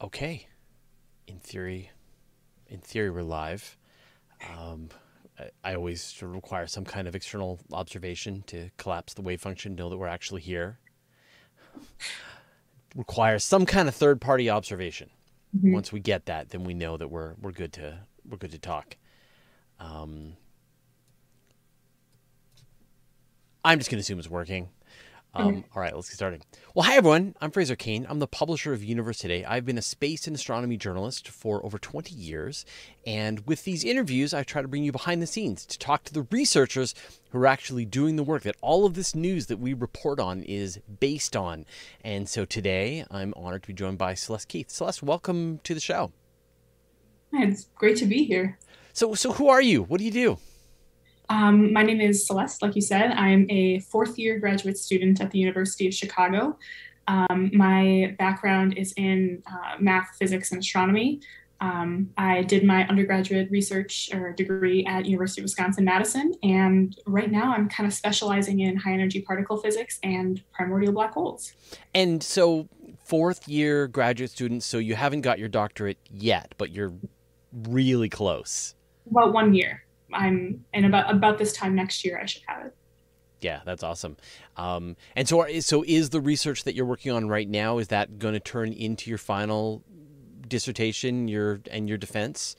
Okay. In theory, in theory, we're live. Um, I, I always require some kind of external observation to collapse the wave function, know that we're actually here. Requires some kind of third party observation. Mhm. Once we get that, then we know that we're we're good to we're good to talk. Um, I'm just going to assume it's working. Um, All right, let's get started. Well, hi, everyone. I'm Fraser Cain. I'm the publisher of Universe Today. I've been a space and astronomy journalist for over 20 years. And with these interviews, I try to bring you behind the scenes to talk to the researchers who are actually doing the work that all of this news that we report on is based on. And so today, I'm honored to be joined by Celeste Keith. Celeste, welcome to the show. It's great to be here. So, so who are you? What do you do? Um, my name is Celeste, like you said. I'm a fourth year graduate student at the University of Chicago. Um, my background is in uh, math, physics, and astronomy. Um, I did my undergraduate research or degree at University of Wisconsin Madison, and right now I'm kind of specializing in high energy particle physics and primordial black holes. And so, fourth year graduate student, so you haven't got your doctorate yet, but you're really close. About one year. I'm and about about this time next year I should have it. Yeah, that's awesome. Um, and so, are- so is the research that you're working on right now is that going to turn into your final dissertation, your and your defense?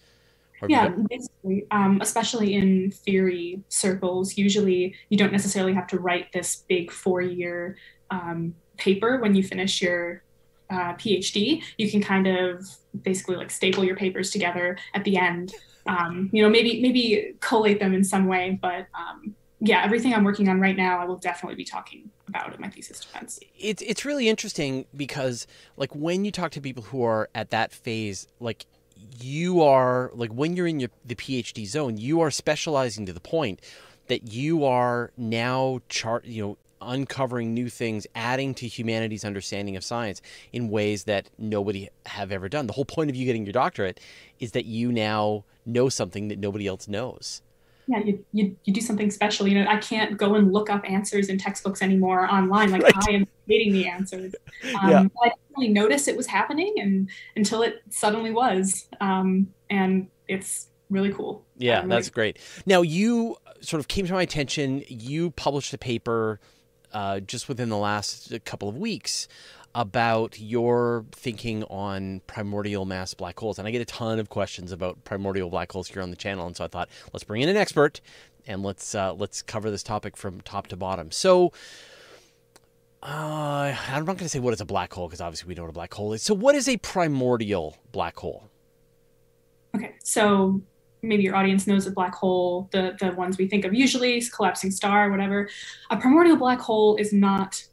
Or Yeah, got- basically, um, especially in theory circles, usually you don't necessarily have to write this big four-year um, paper when you finish your uh, PhD. You can kind of basically like staple your papers together at the end. Um, you know, maybe maybe collate them in some way, but um, yeah, everything I'm working on right now, I will definitely be talking about in my thesis defense. it's it's really interesting because like when you talk to people who are at that phase, like you are like when you're in your the PhD zone, you are specializing to the point that you are now chart you know uncovering new things adding to humanity's understanding of science in ways that nobody have ever done the whole point of you getting your doctorate is that you now know something that nobody else knows Yeah, you, you, you do something special. You know, I can't go and look up answers in textbooks anymore online. Like Right. I am creating the answers. Um, Yeah. I didn't really notice it was happening, and until it suddenly was, um, and it's really cool. Yeah, that's great. Now you sort of came to my attention. You published a paper uh, just within the last couple of weeks about your thinking on primordial mass black holes, and I get a ton of questions about primordial black holes here on the channel, and so I thought let's bring in an expert and let's uh, let's cover this topic from top to bottom. So. Uh, I'm not going to say what is a black hole because obviously we know what a black hole is. So, what is a primordial black hole? Okay, so maybe your audience knows a black hole, the the ones we think of usually, collapsing star, whatever. A primordial black hole is not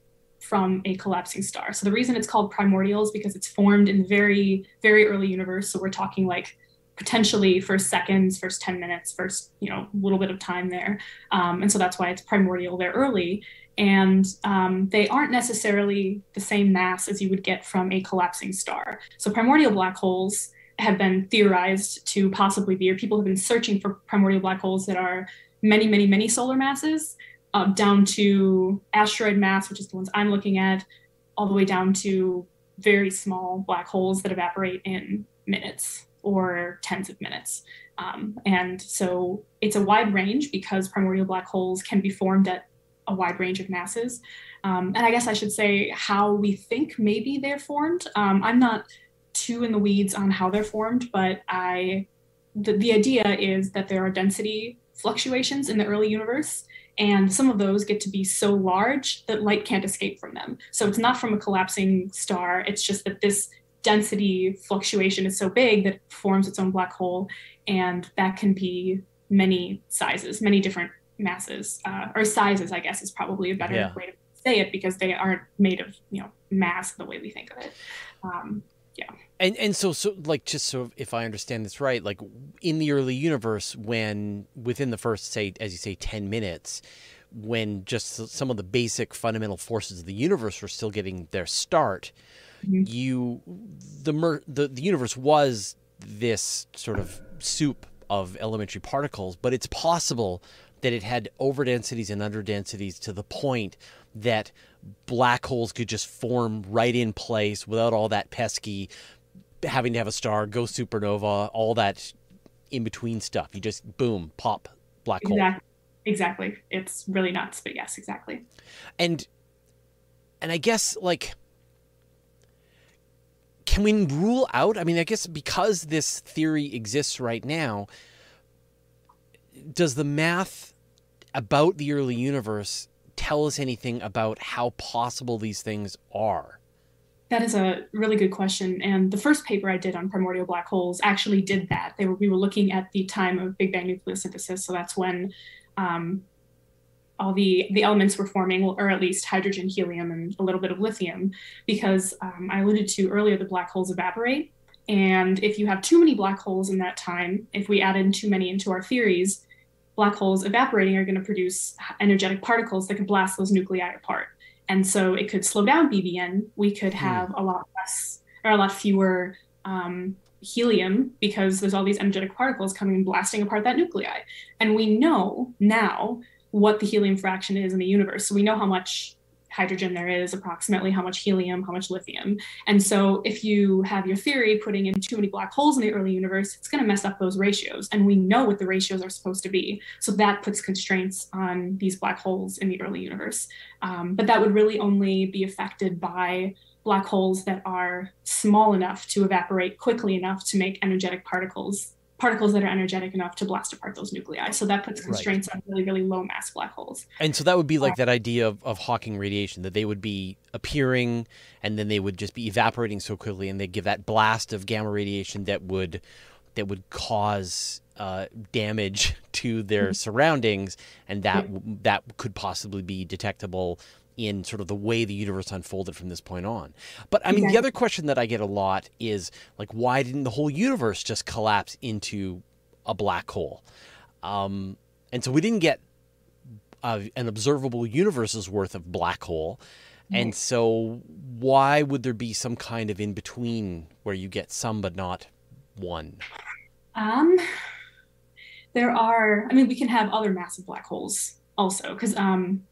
from a collapsing star. So the reason it's called primordial is because it's formed in very very early universe. So we're talking like potentially first seconds, first 10 minutes, first, you know, little bit of time there. Um, and so that's why it's primordial there early. And um, they aren't necessarily the same mass as you would get from a collapsing star. So primordial black holes have been theorized to possibly be, or people have been searching for primordial black holes that are many, many, many solar masses, uh, down to asteroid mass, which is the ones I'm looking at, all the way down to very small black holes that evaporate in minutes or tens of minutes. Um, and so it's a wide range because primordial black holes can be formed at a wide range of masses. Um, and I guess I should say how we think maybe they're formed. Um, I'm not too in the weeds on how they're formed, but I the, the idea is that there are density fluctuations in the early universe, and some of those get to be so large that light can't escape from them. So it's not from a collapsing star, it's just that this density fluctuation is so big that it forms its own black hole, and that can be many sizes, many different masses, uh, or sizes, I guess is probably a better Yeah. way to say it because they aren't made of, you know, mass the way we think of it. Um, And and so so like just so if I understand this right, like in the early universe, when within the first say as you say ten minutes, when just some of the basic fundamental forces of the universe were still getting their start, Mhm. you the mer- the the universe was this sort of soup of elementary particles, but it's possible that it had overdensities and underdensities to the point that black holes could just form right in place without all that pesky having to have a star, go supernova, all that in between stuff. You just boom, pop, black hole. Exactly. Exactly. It's really nuts, but yes, exactly. And and I guess like can we rule out? I mean, I guess because this theory exists right now, does the math about the early universe tell us anything about how possible these things are? That is a really good question. And the first paper I did on primordial black holes actually did that. They were, we were looking at the time of Big Bang nucleosynthesis. So that's when um, all the, the elements were forming, or at least hydrogen, helium, and a little bit of lithium, because um, I alluded to earlier the black holes evaporate. And if you have too many black holes in that time, if we add in too many into our theories, black holes evaporating are going to produce energetic particles that can blast those nuclei apart. And so it could slow down BBN. We could hmm. have mm. a lot less or a lot fewer um, helium because there's all these energetic particles coming and blasting apart that nuclei. And we know now what the helium fraction is in the universe. So we know how much hydrogen there is, approximately how much helium, how much lithium. And so if you have your theory putting in too many black holes in the early universe, it's going to mess up those ratios. And we know what the ratios are supposed to be. So that puts constraints on these black holes in the early universe. Um, but that would really only be affected by black holes that are small enough to evaporate quickly enough to make energetic particles particles that are energetic enough to blast apart those nuclei. So that puts constraints right. on really, really low mass black holes. And so that would be like that idea of, of Hawking radiation, that they would be appearing and then they would just be evaporating so quickly and they give that blast of gamma radiation that would that would cause uh, damage to their mm-hmm. surroundings and that yeah. that could possibly be detectable in sort of the way the universe unfolded from this point on. But I mean, exactly. the other question that I get a lot is like, why didn't the whole universe just collapse into a black hole? Um, and so we didn't get uh, an observable universe's worth of black hole. And so, why would there be some kind of in between where you get some but not one? Um, there are. I mean, we can have other massive black holes also, because um,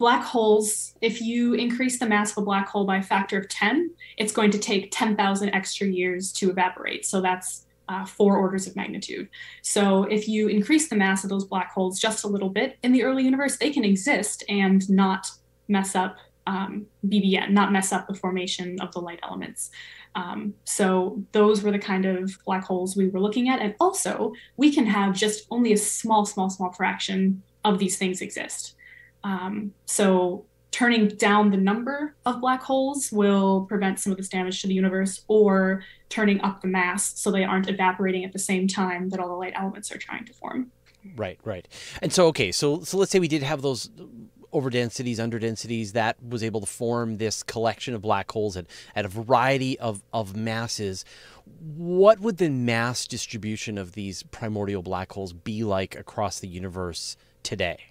black holes, if you increase the mass of a black hole by a factor of 10, it's going to take 10,000 extra years to evaporate. So that's uh, four orders of magnitude. So if you increase the mass of those black holes just a little bit in the early universe, they can exist and not mess up um, BBN, not mess up the formation of the light elements. Um, so those were the kind of black holes we were looking at. And also, we can have just only a small, small, small fraction of these things exist. Um, so turning down the number of black holes will prevent some of this damage to the universe or turning up the mass so they aren't evaporating at the same time that all the light elements are trying to form. Right right. And so okay so so let's say we did have those over densities, under densities, that was able to form this collection of black holes at, at a variety of, of masses. What would the mass distribution of these primordial black holes be like across the universe today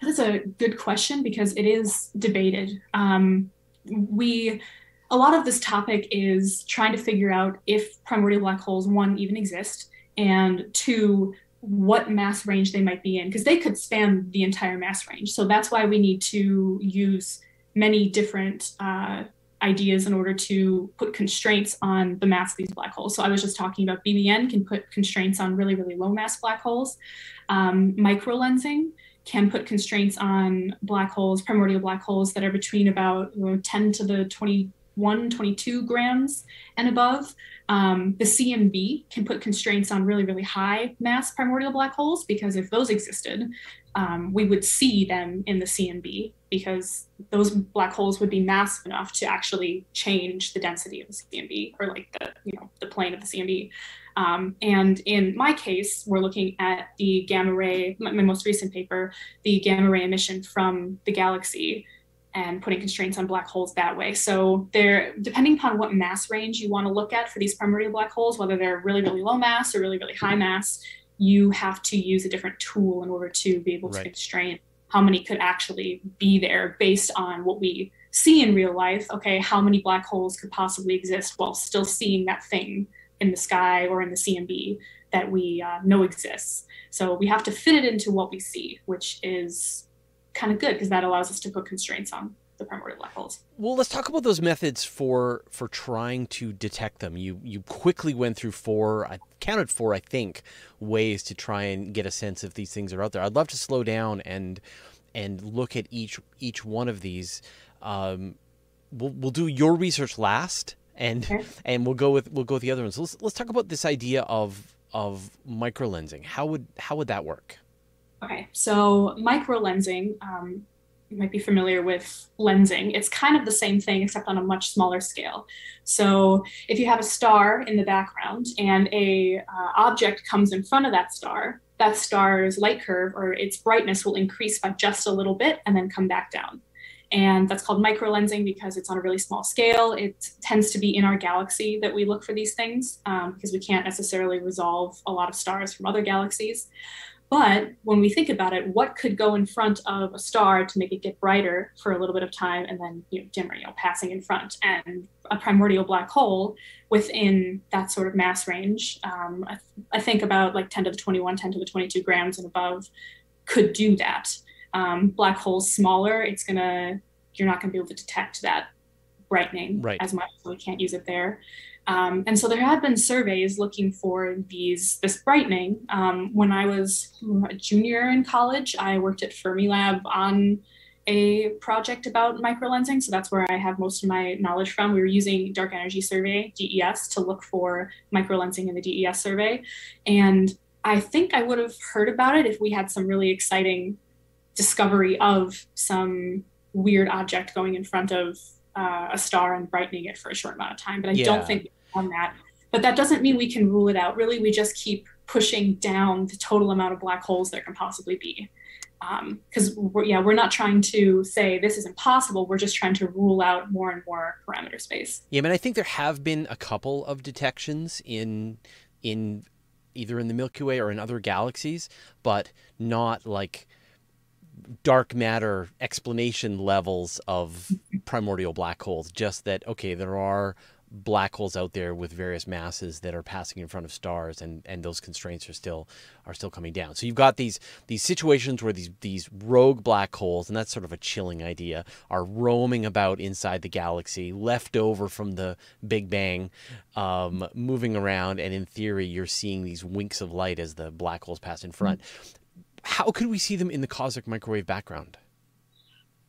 that is a good question because it is debated. Um, we a lot of this topic is trying to figure out if primordial black holes one even exist and two what mass range they might be in because they could span the entire mass range. So that's why we need to use many different uh, ideas in order to put constraints on the mass of these black holes. So i was just talking about bbn can put constraints on really really low mass black holes. Um, microlensing can put constraints on black holes, primordial black holes that are between about you know, 10 to the 21, 22 grams and above. Um, the CMB can put constraints on really, really high mass primordial black holes because if those existed, um, we would see them in the CMB because those black holes would be massive enough to actually change the density of the CMB or like the you know the plane of the CMB. Um, and in my case, we're looking at the gamma ray, my, my most recent paper, the gamma ray emission from the galaxy and putting constraints on black holes that way. So they're depending upon what mass range you want to look at for these primordial black holes, whether they're really, really low mass or really, really high mass, you have to use a different tool in order to be able to right. constrain how many could actually be there based on what we see in real life. Okay, how many black holes could possibly exist while still seeing that thing in the sky or in the CMB that we uh, know exists. So we have to fit it into what we see, which is kind of good because that allows us to put constraints on the primordial black holes. Well, let's talk about those methods for for trying to detect them. You you quickly went through four, I counted four, I think, ways to try and get a sense if these things are out there. I'd love to slow down and and look at each each one of these. Um, we'll we'll do your research last, and okay. and we'll go with we'll go with the other ones. let's let's talk about this idea of of microlensing. How would how would that work? Okay, so microlensing, um, you might be familiar with lensing. It's kind of the same thing except on a much smaller scale. So if you have a star in the background and a uh, object comes in front of that star, that star's light curve or its brightness will increase by just a little bit and then come back down. And that's called microlensing because it's on a really small scale. It tends to be in our galaxy that we look for these things um, because we can't necessarily resolve a lot of stars from other galaxies. But when we think about it, what could go in front of a star to make it get brighter for a little bit of time and then you know, dimmer, you know, passing in front? And a primordial black hole within that sort of mass range, um, I, th- I, think about like 10 to the 21, 10 to the 22 grams and above could do that. Um, black holes smaller, it's gonna, you're not gonna be able to detect that brightening right. as much, so we can't use it there. Um, and so there have been surveys looking for these this brightening. Um, when I was a junior in college, I worked at Fermilab on a project about microlensing. So that's where I have most of my knowledge from. We were using Dark Energy Survey, DES, to look for microlensing in the DES survey. And I think I would have heard about it if we had some really exciting discovery of some weird object going in front of uh, a star and brightening it for a short amount of time. But I yeah. don't think on that. But that doesn't mean we can rule it out. Really, we just keep pushing down the total amount of black holes there can possibly be. Because um, yeah, we're not trying to say this is impossible. We're just trying to rule out more and more parameter space. Yeah, I mean, I think there have been a couple of detections in in either in the Milky Way or in other galaxies, but not like dark matter explanation levels of primordial black holes. Just that, okay, there are black holes out there with various masses that are passing in front of stars and, and those constraints are still are still coming down. So you've got these these situations where these these rogue black holes, and that's sort of a chilling idea, are roaming about inside the galaxy, left over from the Big Bang, um, moving around, and in theory you're seeing these winks of light as the black holes pass in front. How could we see them in the cosmic microwave background?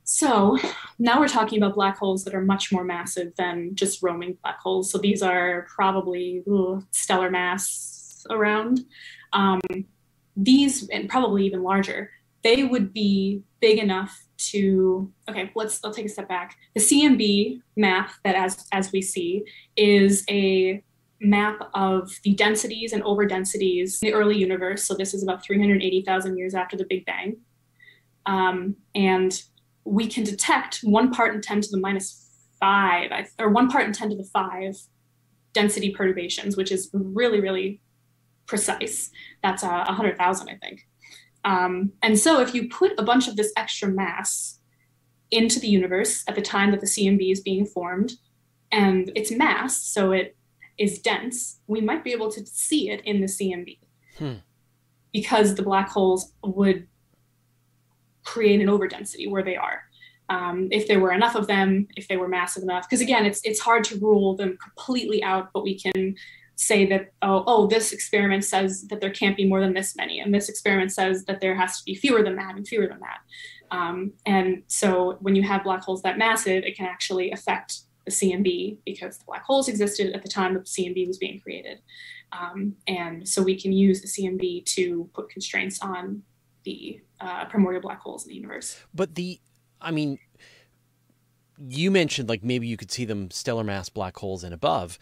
So now we're talking about black holes that are much more massive than just roaming black holes. So these are probably ooh, stellar mass around. Um, these, and probably even larger, they would be big enough to okay let's let's take a step back the cmb map that as as we see is a map of the densities and overdensities in the early universe. So this is about 380,000 years after the Big Bang. Um, and we can detect one part in 10 to the minus five, or one part in 10 to the five density perturbations, which is really, really precise. That's uh, 100,000, I think. Um, and so if you put a bunch of this extra mass into the universe at the time that the CMB is being formed, and its mass, so it is dense, we might be able to see it in the CMB hmm. because the black holes would create an overdensity where they are. Um, if there were enough of them, if they were massive enough, because again, it's it's hard to rule them completely out, but we can say that oh, oh this experiment says that there can't be more than this many, and this experiment says that there has to be fewer than that and fewer than that. Um, and so when you have black holes that massive, it can actually affect the CMB because the black holes existed at the time that the CMB was being created. Um, and so we can use the CMB to put constraints on the uh, primordial black holes in the universe. But the, I mean, you mentioned like maybe you could see them stellar mass black holes and above,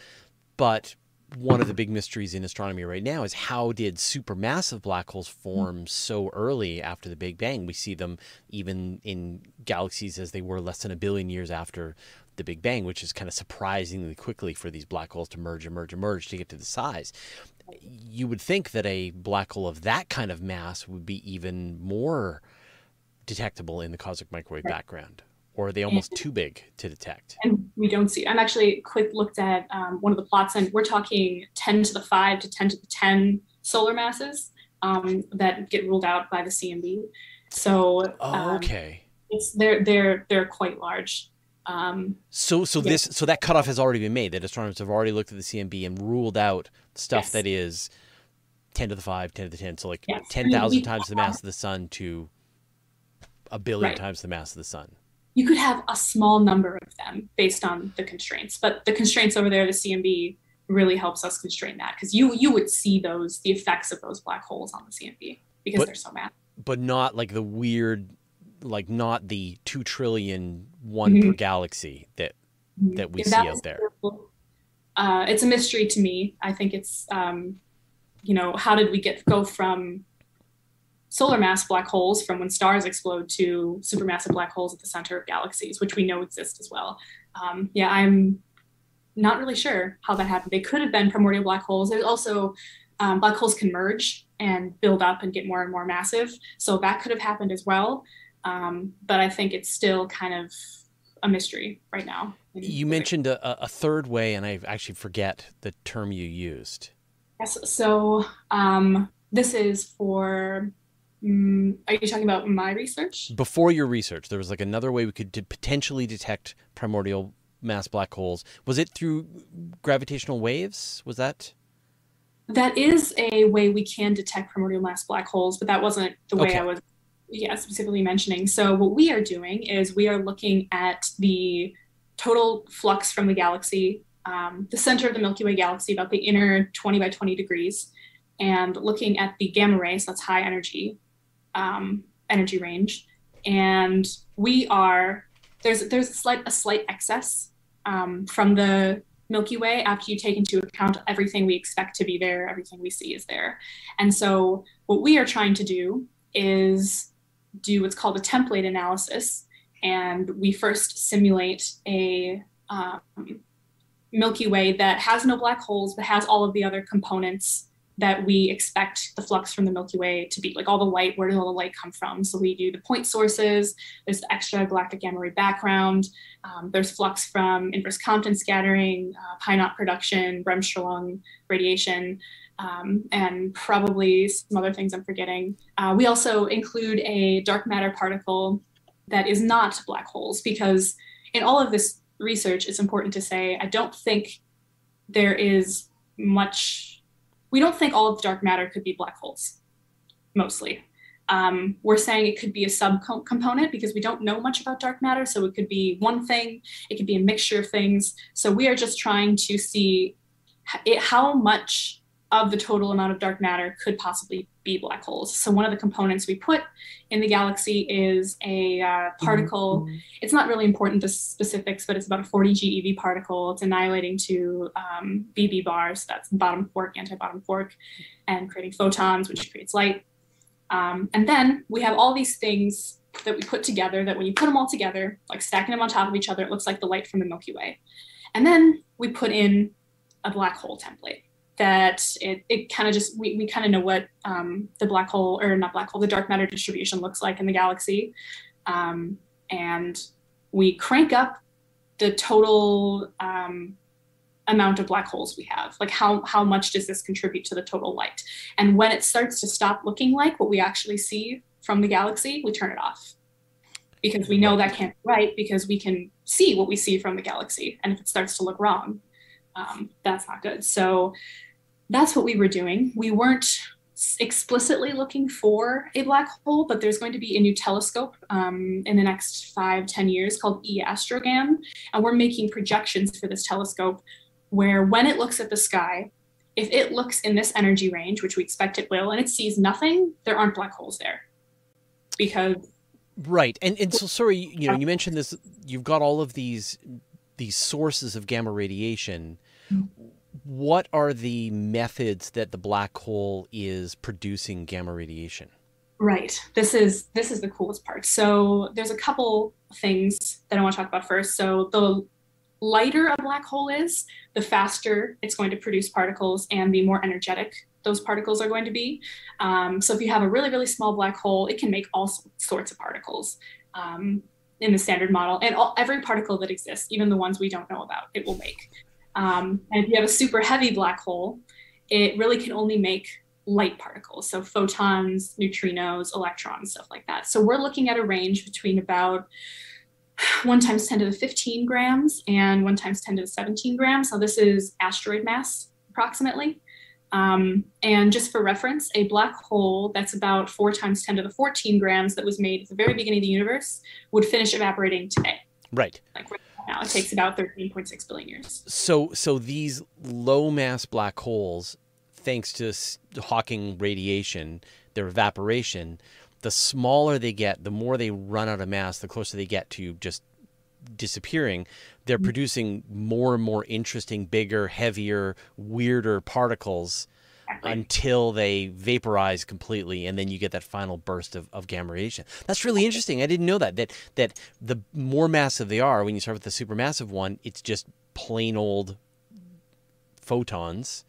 but one of the big mysteries in astronomy right now is how did supermassive black holes form so early after the Big Bang? We see them even in galaxies as they were less than a billion years after the Big Bang, which is kind of surprisingly quickly for these black holes to merge, emerge, merge to get to the size. You would think that a black hole of that kind of mass would be even more detectable in the cosmic microwave right. background or are they almost and, too big to detect? And we don't see. I'm actually quick looked at um, one of the plots, and we're talking 10 to the 5 to 10 to the 10 solar masses um, that get ruled out by the CMB. So, oh, okay. It's they're they're they're quite large. Um, so so yeah. this so that cutoff has already been made. That astronomers have already looked at the CMB and ruled out stuff yes. that is ten to the five, 10 to the ten. So like yes. ten thousand times the mass of the sun to a billion right. times the mass of the sun. You could have a small number of them based on the constraints, but the constraints over there, the CMB really helps us constrain that because you you would see those the effects of those black holes on the CMB because but, they're so massive. But not like the weird, like not the two trillion one mm-hmm. per galaxy that mm-hmm. that we yeah, see out there. Uh, it's a mystery to me. I think it's um, you know how did we get go from solar mass black holes from when stars explode to supermassive black holes at the center of galaxies, which we know exist as well. Um, yeah, I'm not really sure how that happened. They could have been primordial black holes. There's also um, black holes can merge and build up and get more and more massive, so that could have happened as well. Um, but I think it's still kind of a mystery right now. You mentioned a, a, third way, and I actually forget the term you used. Yes. So um, this is for Mm, are you talking about my research? Before your research, there was like another way we could potentially detect primordial mass black holes. Was it through gravitational waves? Was that? That is a way we can detect primordial mass black holes, but that wasn't the way okay. I was yeah, specifically mentioning. So what we are doing is we are looking at the total flux from the galaxy, um, the center of the Milky Way galaxy, about the inner 20 by 20 degrees, and looking at the gamma rays, So that's high energy, um, energy range, and we are there's there's a slight a slight excess um, from the Milky Way after you take into account everything we expect to be there, everything we see is there, and so what we are trying to do is do what's called a template analysis, and we first simulate a um, Milky Way that has no black holes but has all of the other components that we expect the flux from the Milky Way to be. Like all the light, where does all the light come from? So we do the point sources, there's the extra galactic gamma ray background, um, there's flux from inverse Compton scattering, uh, pi naught production, Bremsstrahlung radiation, um, and probably some other things I'm forgetting. Uh, we also include a dark matter particle that is not black holes because in all of this research, it's important to say I don't think there is much we don't think all of the dark matter could be black holes, mostly. Um, we're saying it could be a subcomponent because we don't know much about dark matter. So it could be one thing, it could be a mixture of things. So we are just trying to see it, how much of the total amount of dark matter could possibly be black holes. So one of the components we put in the galaxy is a uh, particle. Mm-hmm. It's not really important the specifics, but it's about a 40 GeV particle. It's annihilating to um, BB bars, that's bottom quark, anti-bottom quark, and creating photons, which creates light. Um, and then we have all these things that we put together that when you put them all together, like stacking them on top of each other, it looks like the light from the Milky Way. And then we put in a black hole template that it, it kind of just we, we kind of know what um, the black hole or not black hole the dark matter distribution looks like in the galaxy. Um, and we crank up the total um, amount of black holes we have. Like how how much does this contribute to the total light? And when it starts to stop looking like what we actually see from the galaxy we turn it off. Because we know that can't be right because we can see what we see from the galaxy. And if it starts to look wrong um, that's not good. So that's what we were doing. We weren't explicitly looking for a black hole, but there's going to be a new telescope um, in the next five, ten years called eAstrogam. And we're making projections for this telescope where when it looks at the sky, if it looks in this energy range, which we expect it will, and it sees nothing, there aren't black holes there. Because Right. And and so sorry, you know, you mentioned this you've got all of these these sources of gamma radiation. Mm-hmm what are the methods that the black hole is producing gamma radiation? Right. This is this is the coolest part. So there's a couple things that I want to talk about first. So the lighter a black hole is, the faster it's going to produce particles and the more energetic those particles are going to be. Um, so if you have a really really small black hole, it can make all sorts of particles. Um, in the standard model, and all, every particle that exists, even the ones we don't know about, it will make. Um, and if you have a super heavy black hole, it really can only make light particles, so photons, neutrinos, electrons, stuff like that. So we're looking at a range between about 1 times 10 to the 15 grams and 1 times 10 to the 17 grams. So this is asteroid mass approximately. Um, and just for reference, a black hole that's about 4 times 10 to the 14 grams that was made at the very beginning of the universe would finish evaporating today. Right. Like right now, it takes about 13.6 billion years. So, so these low mass black holes, thanks to Hawking radiation, their evaporation, the smaller they get, the more they run out of mass, the closer they get to just disappearing. They're mm-hmm. producing more and more interesting, bigger, heavier, weirder particles exactly. until they vaporize completely, and then you get that final burst of, of gamma radiation. That's really interesting. I didn't know that. That that the more massive they are, when you start with the supermassive one, it's just plain old photons.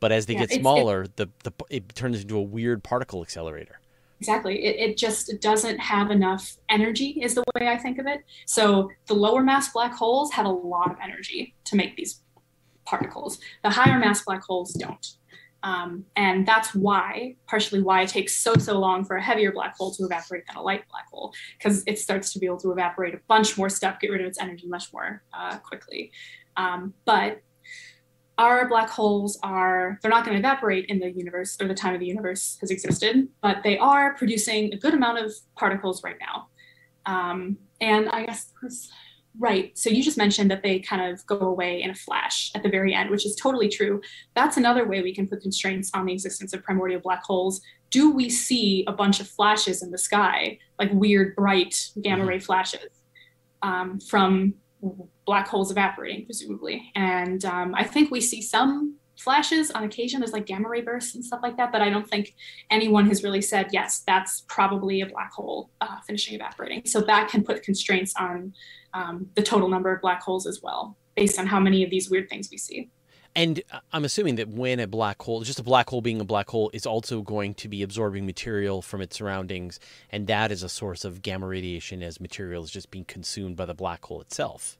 But as they yeah, get smaller, it, the, the it turns into a weird particle accelerator. Exactly. It, it just doesn't have enough energy, is the way I think of it. So the lower mass black holes have a lot of energy to make these particles. The higher mass black holes don't. Um, and that's why, partially why it takes so, so long for a heavier black hole to evaporate than a light black hole, because it starts to be able to evaporate a bunch more stuff, get rid of its energy much more uh, quickly. Um, but our black holes are they're not going to evaporate in the universe or the time of the universe has existed but they are producing a good amount of particles right now um, and i guess right so you just mentioned that they kind of go away in a flash at the very end which is totally true that's another way we can put constraints on the existence of primordial black holes do we see a bunch of flashes in the sky like weird bright gamma mm-hmm. ray flashes um, from black holes evaporating, presumably. And um, I think we see some flashes on occasion. There's like gamma ray bursts and stuff like that, but I don't think anyone has really said, yes, that's probably a black hole uh, finishing evaporating. So that can put constraints on um, the total number of black holes as well, based on how many of these weird things we see. And uh, I'm assuming that when a black hole, just a black hole being a black hole, is also going to be absorbing material from its surroundings, and that is a source of gamma radiation as material is just being consumed by the black hole itself.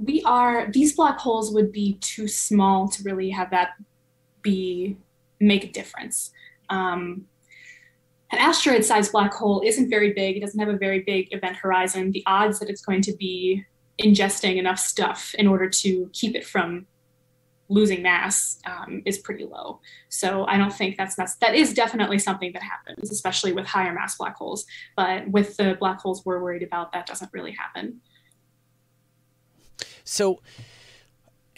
We are, these black holes would be too small to really have that be, make a difference. Um, an asteroid sized black hole isn't very big, it doesn't have a very big event horizon. The odds that it's going to be ingesting enough stuff in order to keep it from losing mass um, is pretty low. So I don't think that's, that's that is definitely something that happens, especially with higher mass black holes. But with the black holes we're worried about, that doesn't really happen. So,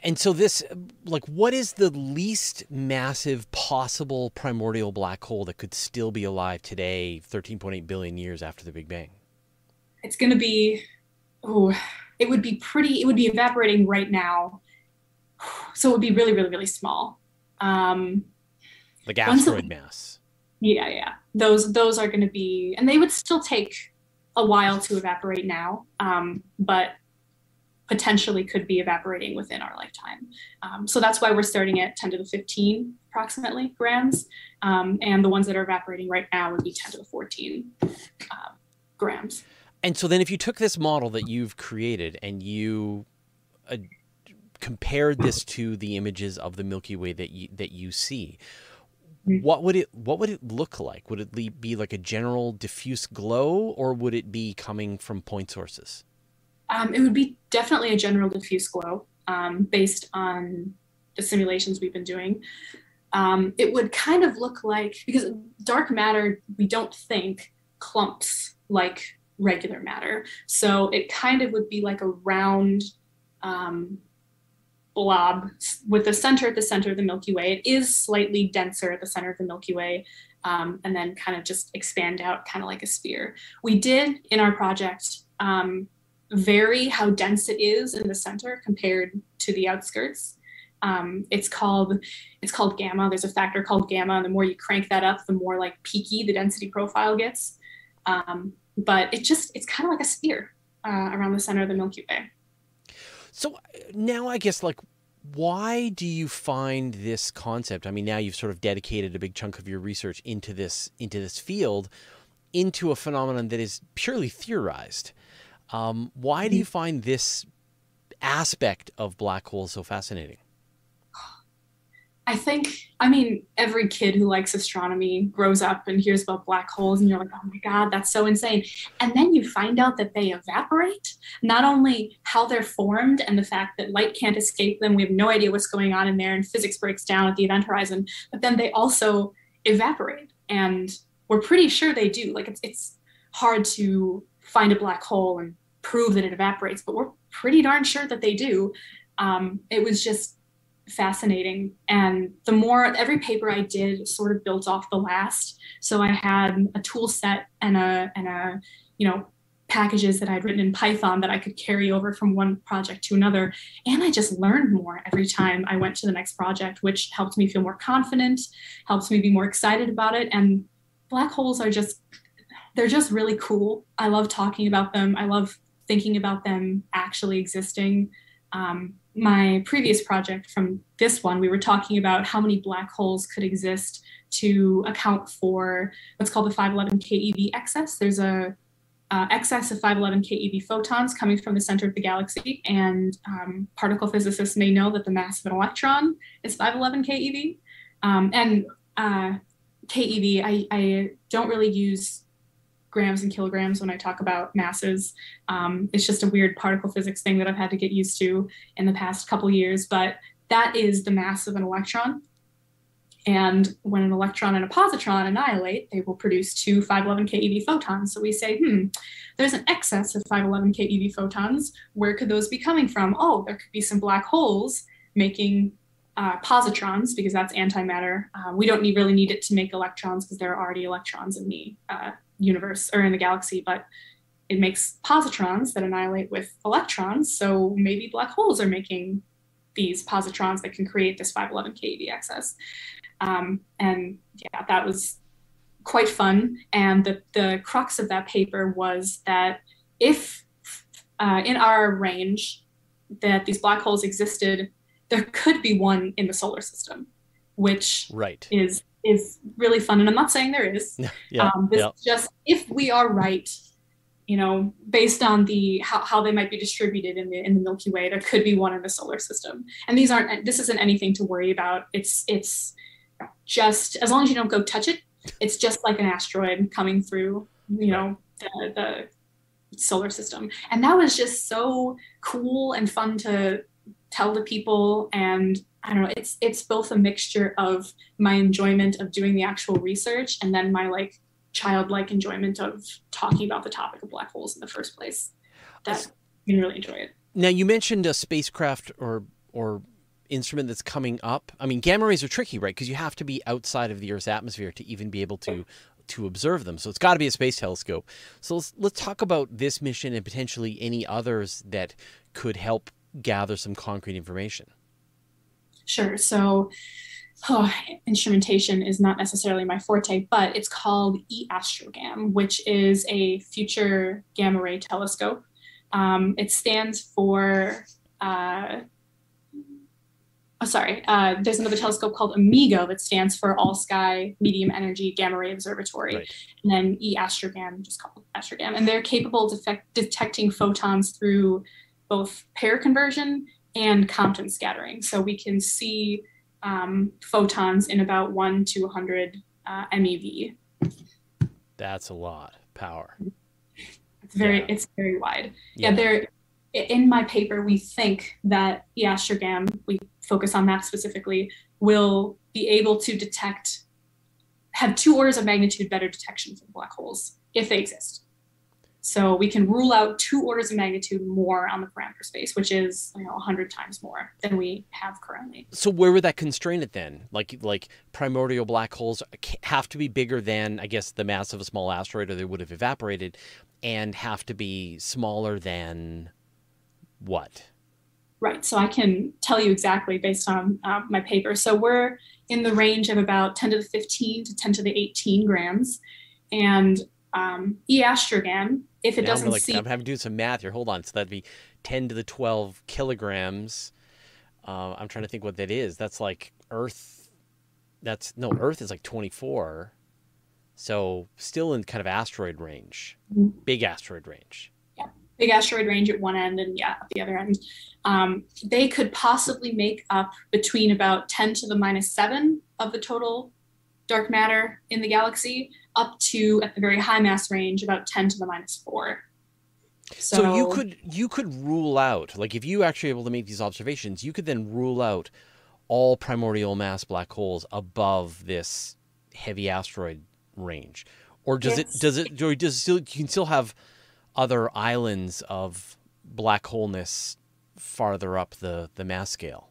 and so this, like, what is the least massive possible primordial black hole that could still be alive today, 13.8 billion years after the Big Bang? It's going to be, oh, it would be pretty, it would be evaporating right now so it would be really, really, really small. Um, like asteroid mass. Yeah, yeah. Those those are going to be, and they would still take a while to evaporate now, um, but potentially could be evaporating within our lifetime. Um, so that's why we're starting at 10 to the 15 approximately grams, um, and the ones that are evaporating right now would be 10 to the 14 uh, grams. And so then, if you took this model that you've created and you uh, compared this to the images of the Milky Way that you that you see, mm-hmm. what would it what would it look like? Would it be like a general diffuse glow, or would it be coming from point sources? Um, it would be definitely a general diffuse glow um, based on the simulations we've been doing. Um, it would kind of look like because dark matter we don't think clumps like regular matter, so it kind of would be like a round um, blob with the center at the center of the Milky Way. It is slightly denser at the center of the Milky Way, um, and then kind of just expand out, kind of like a sphere. We did in our project um, vary how dense it is in the center compared to the outskirts. Um, it's called it's called gamma. There's a factor called gamma, and the more you crank that up, the more like peaky the density profile gets. Um, but it just it's kind of like a sphere uh, around the center of the Milky Way. So now I guess like why do you find this concept? I mean, now you've sort of dedicated a big chunk of your research into this into this field, into a phenomenon that is purely theorized. Um, why do you find this aspect of black holes so fascinating? I think, I mean, every kid who likes astronomy grows up and hears about black holes, and you're like, oh my God, that's so insane. And then you find out that they evaporate, not only how they're formed and the fact that light can't escape them, we have no idea what's going on in there, and physics breaks down at the event horizon, but then they also evaporate. And we're pretty sure they do. Like, it's, it's hard to find a black hole and prove that it evaporates, but we're pretty darn sure that they do. Um, it was just fascinating. And the more every paper I did sort of built off the last. So I had a tool set and a and a you know packages that I'd written in Python that I could carry over from one project to another. And I just learned more every time I went to the next project, which helped me feel more confident, helps me be more excited about it. And black holes are just they're just really cool. I love talking about them. I love thinking about them actually existing. Um, my previous project from this one, we were talking about how many black holes could exist to account for what's called the 511 keV excess. There's a uh, excess of 511 keV photons coming from the center of the galaxy, and um, particle physicists may know that the mass of an electron is 511 keV. Um, and uh, keV, I, I don't really use grams and kilograms when I talk about masses. Um, it's just a weird particle physics thing that I've had to get used to in the past couple years, but that is the mass of an electron. And when an electron and a positron annihilate, they will produce two 511 keV photons. So we say, hmm, there's an excess of 511 keV photons. Where could those be coming from? Oh, there could be some black holes making uh, positrons because that's antimatter. Uh, we don't need, really need it to make electrons because there are already electrons in the uh, universe or in the galaxy, but it makes positrons that annihilate with electrons. So maybe black holes are making these positrons that can create this 511 keV excess. Um, and yeah, that was quite fun. And the, the crux of that paper was that if uh, in our range that these black holes existed, there could be one in the solar system, which right. is is really fun. And I'm not saying there is. yeah, um, this yeah. is just if we are right, you know, based on the how, how they might be distributed in the in the Milky Way, there could be one in the solar system. And these aren't this isn't anything to worry about. It's it's just as long as you don't go touch it, it's just like an asteroid coming through, you know, the, the solar system. And that was just so cool and fun to tell the people and I don't know, it's it's both a mixture of my enjoyment of doing the actual research and then my like childlike enjoyment of talking about the topic of black holes in the first place. That you can really enjoy it. Now you mentioned a spacecraft or or instrument that's coming up. I mean, gamma rays are tricky, right? Because you have to be outside of the Earth's atmosphere to even be able to to observe them. So it's got to be a space telescope. So let's let's talk about this mission and potentially any others that could help gather some concrete information. Sure. So, oh, instrumentation is not necessarily my forte, but it's called eAstrogam, which is a future gamma ray telescope. Um, it stands for, uh, oh, sorry, uh, there's another telescope called AMEGO that stands for All Sky Medium Energy Gamma Ray Observatory. Right. And then eAstrogam, just called Astrogam. And they're capable of detect- detecting photons through both pair conversion and Compton scattering. So we can see um, photons in about 1 to 100 uh, MeV. That's a lot power. It's very Yeah. it's very wide. Yeah. Yeah, there in my paper we think that eAstrogam, we focus on that specifically, will be able to detect have two orders of magnitude better detection for black holes if they exist. So we can rule out two orders of magnitude more on the parameter space, which is you know 100 times more than we have currently. So where would that constrain it then? Like like primordial black holes have to be bigger than I guess the mass of a small asteroid, or they would have evaporated, and have to be smaller than what? Right. So I can tell you exactly based on uh, my paper. So we're in the range of about 10 to the 15 to 10 to the 18 grams. And um, eAstrogam, if it Now I'm doesn't like see, I'm having to do some math here. Hold on. So that'd be ten to the twelve kilograms. Uh, I'm trying to think what that is. That's like Earth. That's no Earth is like twenty four. So still in kind of asteroid range, Mhm. big asteroid range. Yeah, big asteroid range at one end and yeah, at the other end. Um, they could possibly make up between about 10 to the minus seven of the total dark matter in the galaxy, up to at the very high mass range about 10 to the minus four. So, so you could you could rule out like if you actually able to make these observations, you could then rule out all primordial mass black holes above this heavy asteroid range, or does yes. it does it or does it still you can still have other islands of black holeness farther up the the mass scale?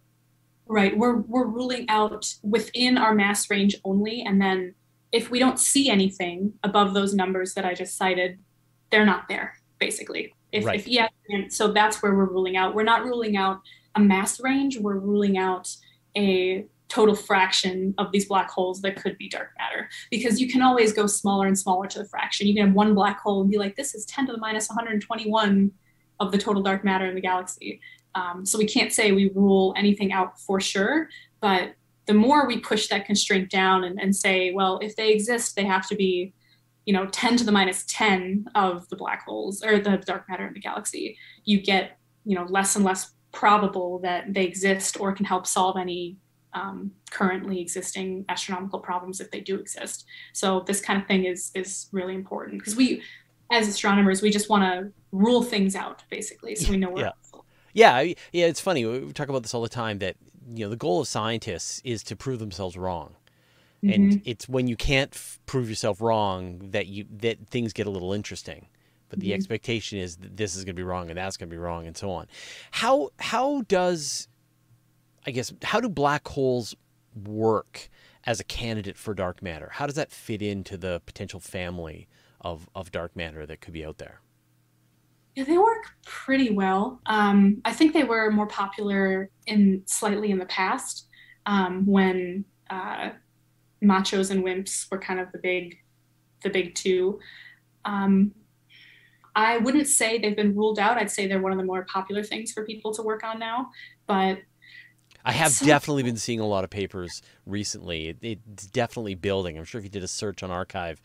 Right, we're we're ruling out within our mass range only, and then if we don't see anything above those numbers that I just cited, they're not there basically. If, right. if yeah, so that's where we're ruling out. We're not ruling out a mass range. We're ruling out a total fraction of these black holes that could be dark matter because you can always go smaller and smaller to the fraction. You can have one black hole and be like, this is 10 to the minus 121 of the total dark matter in the galaxy. Um, so we can't say we rule anything out for sure, but the more we push that constraint down and, and say, well, if they exist, they have to be you know 10 to the minus 10 of the black holes or the dark matter in the galaxy you get you know less and less probable that they exist or can help solve any um, currently existing astronomical problems if they do exist so this kind of thing is is really important because we as astronomers we just want to rule things out basically so we know where yeah. Yeah yeah it's funny we talk about this all the time that you know the goal of scientists is to prove themselves wrong. Mm-hmm. and it's when you can't f- prove yourself wrong that you that things get a little interesting. But the mm-hmm. expectation is that this is going to be wrong and that's going to be wrong and so on. How how does i guess how do black holes work as a candidate for dark matter? How does that fit into the potential family of of dark matter that could be out there yeah, they work pretty well. Um, I think they were more popular in slightly in the past um, when uh, machos and wimps were kind of the big the big two um, i wouldn't say they've been ruled out i'd say they're one of the more popular things for people to work on now but I have so definitely been seeing a lot of papers recently. It, it's definitely building. I'm sure if you did a search on arXiv,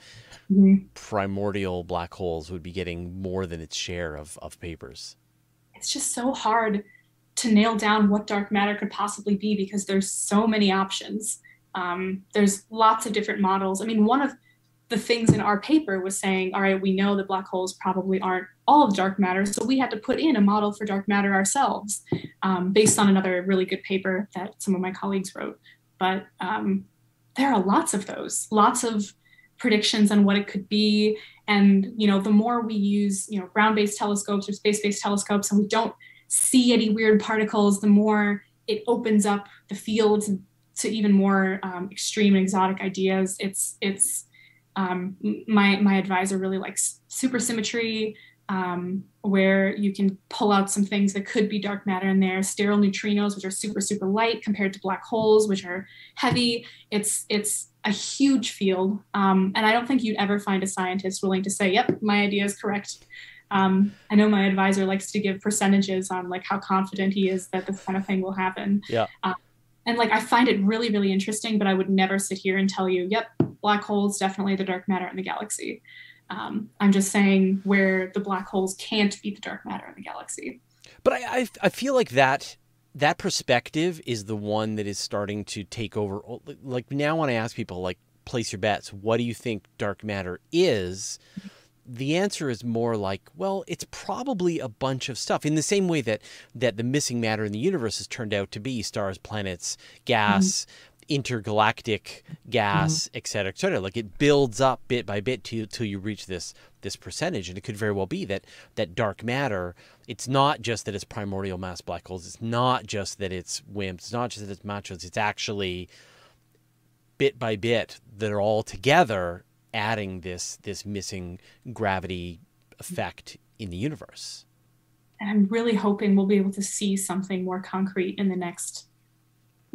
mm-hmm. primordial black holes would be getting more than its share of, of papers. It's just so hard to nail down what dark matter could possibly be because there's so many options. Um, there's lots of different models. I mean, one of the things in our paper was saying, all right, we know that black holes probably aren't all of dark matter, so we had to put in a model for dark matter ourselves um, based on another really good paper that some of my colleagues wrote. But um, there are lots of those, lots of predictions on what it could be. And you know, the more we use, you know, ground-based telescopes or space-based telescopes, and we don't see any weird particles, the more it opens up the field to even more um, extreme and exotic ideas. It's it's um, my my advisor really likes supersymmetry, um, where you can pull out some things that could be dark matter in there. Sterile neutrinos, which are super super light compared to black holes, which are heavy. It's it's a huge field, um, and I don't think you'd ever find a scientist willing to say, "Yep, my idea is correct." Um, I know my advisor likes to give percentages on like how confident he is that this kind of thing will happen. Yeah. Uh, and like I find it really, really interesting, but I would never sit here and tell you, yep, black holes definitely the dark matter in the galaxy. Um, I'm just saying where the black holes can't be the dark matter in the galaxy. But I, I, I feel like that that perspective is the one that is starting to take over. Like now, when I ask people, like, place your bets, what do you think dark matter is? the answer is more like, well, it's probably a bunch of stuff. In the same way that that the missing matter in the universe has turned out to be stars, planets, gas, mm-hmm. Intergalactic gas, mm-hmm. et cetera, et cetera. Like it builds up bit by bit till till you reach this this percentage, and it could very well be that that dark matter. It's not just that it's primordial mass black holes. It's not just that it's WIMPs. It's not just that it's machos. It's actually bit by bit that are all together adding this this missing gravity effect in the universe. And I'm really hoping we'll be able to see something more concrete in the next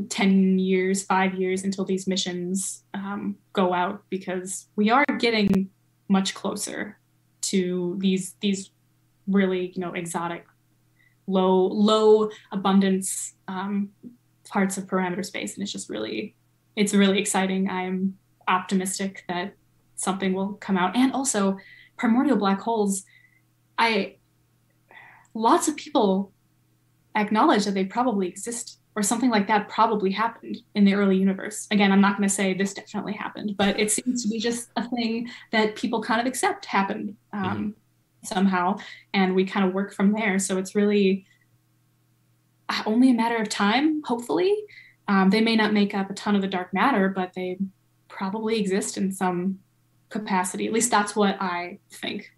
10 years, five years until these missions um, go out because we are getting much closer to these these really you know exotic low low abundance um, parts of parameter space and it's just really it's really exciting i'm optimistic that something will come out. And also, primordial black holes, I lots of people acknowledge that they probably exist or something like that probably happened in the early universe. Again, I'm not going to say this definitely happened, but it seems to be just a thing that people kind of accept happened um, mm-hmm. somehow, and we kind of work from there. So it's really only a matter of time, hopefully. Um, they may not make up a ton of the dark matter, but they probably exist in some capacity. At least that's what I think.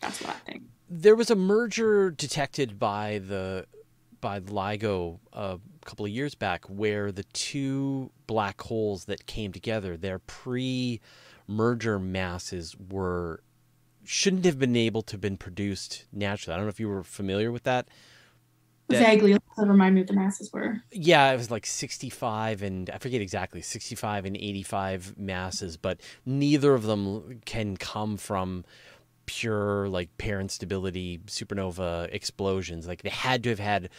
That's what I think. There was a merger detected by the by LIGO a couple of years back where the two black holes that came together, their pre-merger masses were shouldn't have been able to have been produced naturally. I don't know if you were familiar with that. that Vaguely, remind me what the masses were. Yeah, it was like 65 and I forget exactly, 65 and 85 masses, but neither of them can come from pure like pair instability supernova explosions. Like they had to have had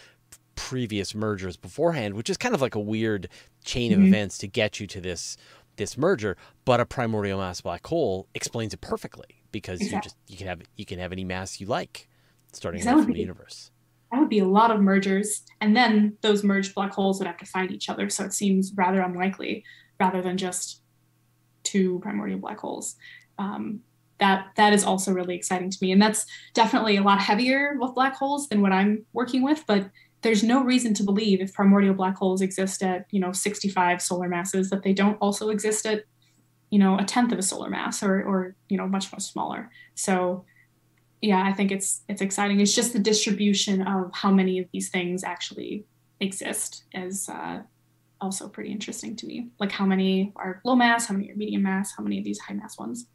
previous mergers beforehand, which is kind of like a weird chain mm-hmm. of events to get you to this this merger. But a primordial mass black hole explains it perfectly because exactly. you just you can have you can have any mass you like starting from the universe. That would be a lot of mergers, and then those merged black holes would have to find each other. So it seems rather unlikely, rather than just two primordial black holes. Um, that that is also really exciting to me, and that's definitely a lot heavier with black holes than what I'm working with, but there's no reason to believe if primordial black holes exist at you know 65 solar masses that they don't also exist at you know a tenth of a solar mass or or you know much much smaller. So yeah i think it's it's exciting. It's just the distribution of how many of these things actually exist is uh, also pretty interesting to me. Like how many are low mass how many are medium mass how many of these high mass ones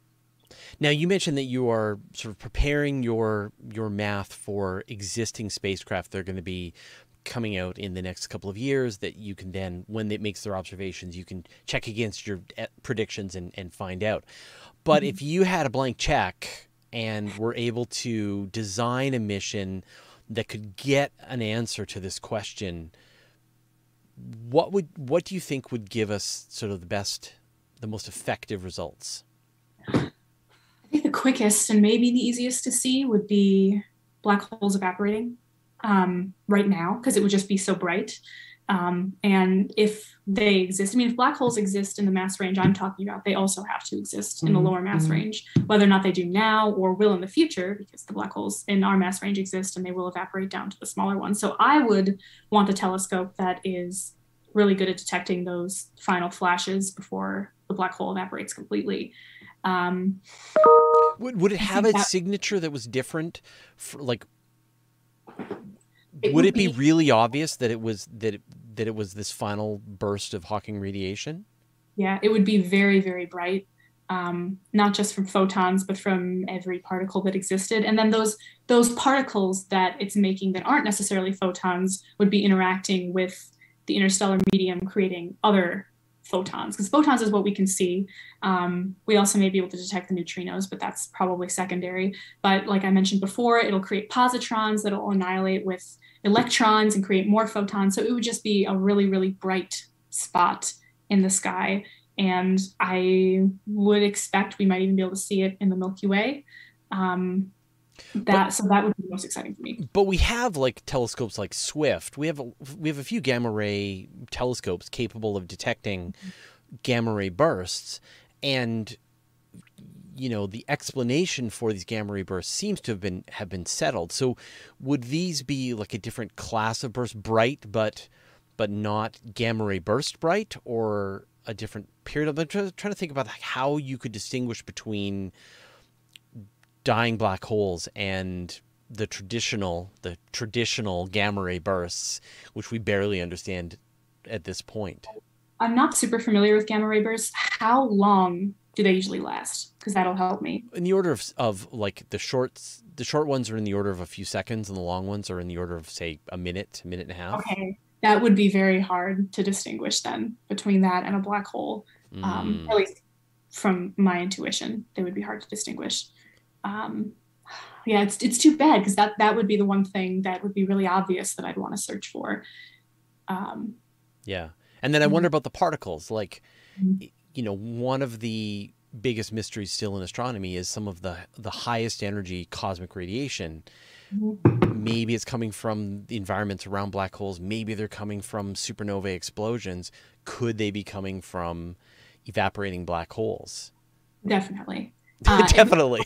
now you mentioned that you are sort of preparing your your math for existing spacecraft. They're going to be coming out in the next couple of years that you can then when it makes their observations you can check against your eh, predictions and, and find out but mm-hmm. if you had a blank check and were able to design a mission that could get an answer to this question what would what do you think would give us sort of the best the most effective results I think the quickest and maybe the easiest to see would be black holes evaporating um, right now because it would just be so bright. Um, and if they exist, I mean, if black holes exist in the mass range I'm talking about, they also have to exist in the mm-hmm. lower mass mm-hmm. range, whether or not they do now or will in the future, because the black holes in our mass range exist and they will evaporate down to the smaller ones. So I would want a telescope that is really good at detecting those final flashes before the black hole evaporates completely. Um, would would it have a that, signature that was different? For, like, it would, would, it be, be, really obvious that it was that it, that it was this final burst of Hawking radiation? Yeah, it would be very very bright. Um, not just from photons, but from every particle that existed. And then those those particles that it's making that aren't necessarily photons would be interacting with the interstellar medium, creating other photons because photons is what we can see. Um, we also may be able to detect the neutrinos, but that's probably secondary. But like I mentioned before, it'll create positrons that'll annihilate with electrons and create more photons. So it would just be a really, really bright spot in the sky. And I would expect we might even be able to see it in the Milky Way. Um, that but, so that would be most exciting for me. But we have like telescopes like Swift. We have a, we have a few gamma ray telescopes capable of detecting mm-hmm. gamma ray bursts, and you know the explanation for these gamma ray bursts seems to have been have been settled. So would these be like a different class of burst, bright but but not gamma ray burst bright, or a different period? I'm trying to think about how you could distinguish between dying black holes and the traditional the traditional gamma ray bursts, which we barely understand at this point. I'm not super familiar with gamma ray bursts. How long do they usually last? Because that'll help me. In the order of, of like the shorts, the short ones are in the order of a few seconds, and the long ones are in the order of say a minute, a minute and a half. Okay, that would be very hard to distinguish then between that and a black hole. Um, mm. Um, at least from my intuition, they would be hard to distinguish um, yeah, it's it's too bad because that that would be the one thing that would be really obvious that I'd want to search for. Um, yeah, and then I wonder mm-hmm. about the particles. Like, mm-hmm. you know, one of the biggest mysteries still in astronomy is some of the the highest energy cosmic radiation. Mm-hmm. Maybe it's coming from the environments around black holes. Maybe they're coming from supernova explosions. Could they be coming from evaporating black holes? Definitely. Uh, definitely.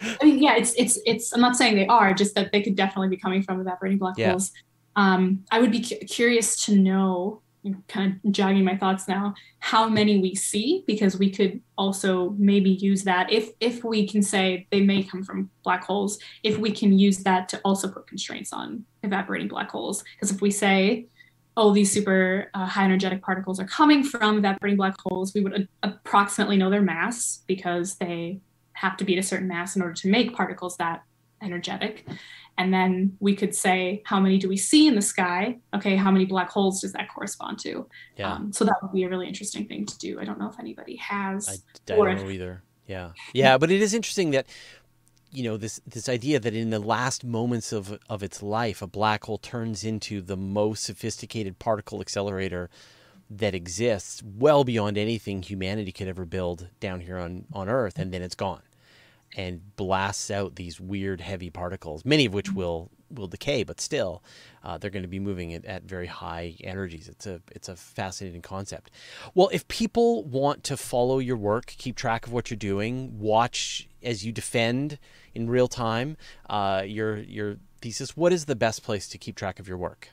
I mean, yeah, it's it's it's. I'm not saying they are, just that they could definitely be coming from evaporating black yeah. holes. Um, I would be cu- curious to know, kind of jogging my thoughts now, how many we see, because we could also maybe use that if if we can say they may come from black holes. If we can use that to also put constraints on evaporating black holes, because if we say oh, these super uh, high energetic particles are coming from evaporating black holes, we would a- approximately know their mass because they have to be at a certain mass in order to make particles that energetic. And then we could say, how many do we see in the sky? Okay, how many black holes does that correspond to? Yeah. Um, so that would be a really interesting thing to do. I don't know if anybody has. I, I don't if, know either. Yeah. Yeah, but it is interesting that you know this this idea that in the last moments of of its life a black hole turns into the most sophisticated particle accelerator that exists well beyond anything humanity could ever build down here on on earth and then it's gone and blasts out these weird heavy particles many of which will will decay but still uh, they're going to be moving at, at very high energies it's a it's a fascinating concept well if people want to follow your work keep track of what you're doing watch as you defend in real time uh, your your thesis, what is the best place to keep track of your work?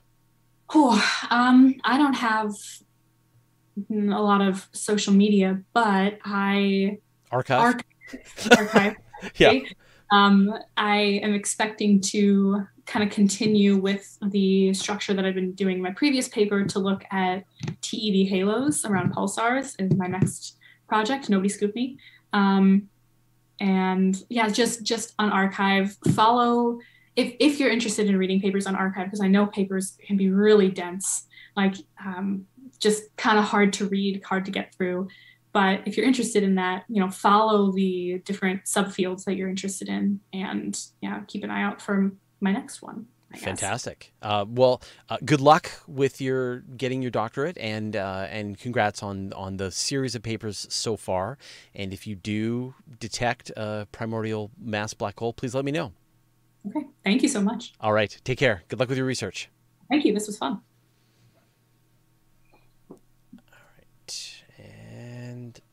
Oh, um, I don't have a lot of social media, but I arXiv. arXiv. yeah. Um, I am expecting to kind of continue with the structure that I've been doing in my previous paper to look at TeV halos around pulsars is my next project. Nobody scooped me. Um, and yeah just just on arXiv, follow if if you're interested in reading papers on arXiv because i know papers can be really dense like um, just kind of hard to read hard to get through but if you're interested in that you know follow the different subfields that you're interested in and yeah keep an eye out for my next one Fantastic. Uh, well, uh, good luck with your getting your doctorate, and uh, and congrats on on the series of papers so far. And if you do detect a primordial mass black hole, please let me know. Okay. Thank you so much. All right. Take care. Good luck with your research. Thank you. This was fun.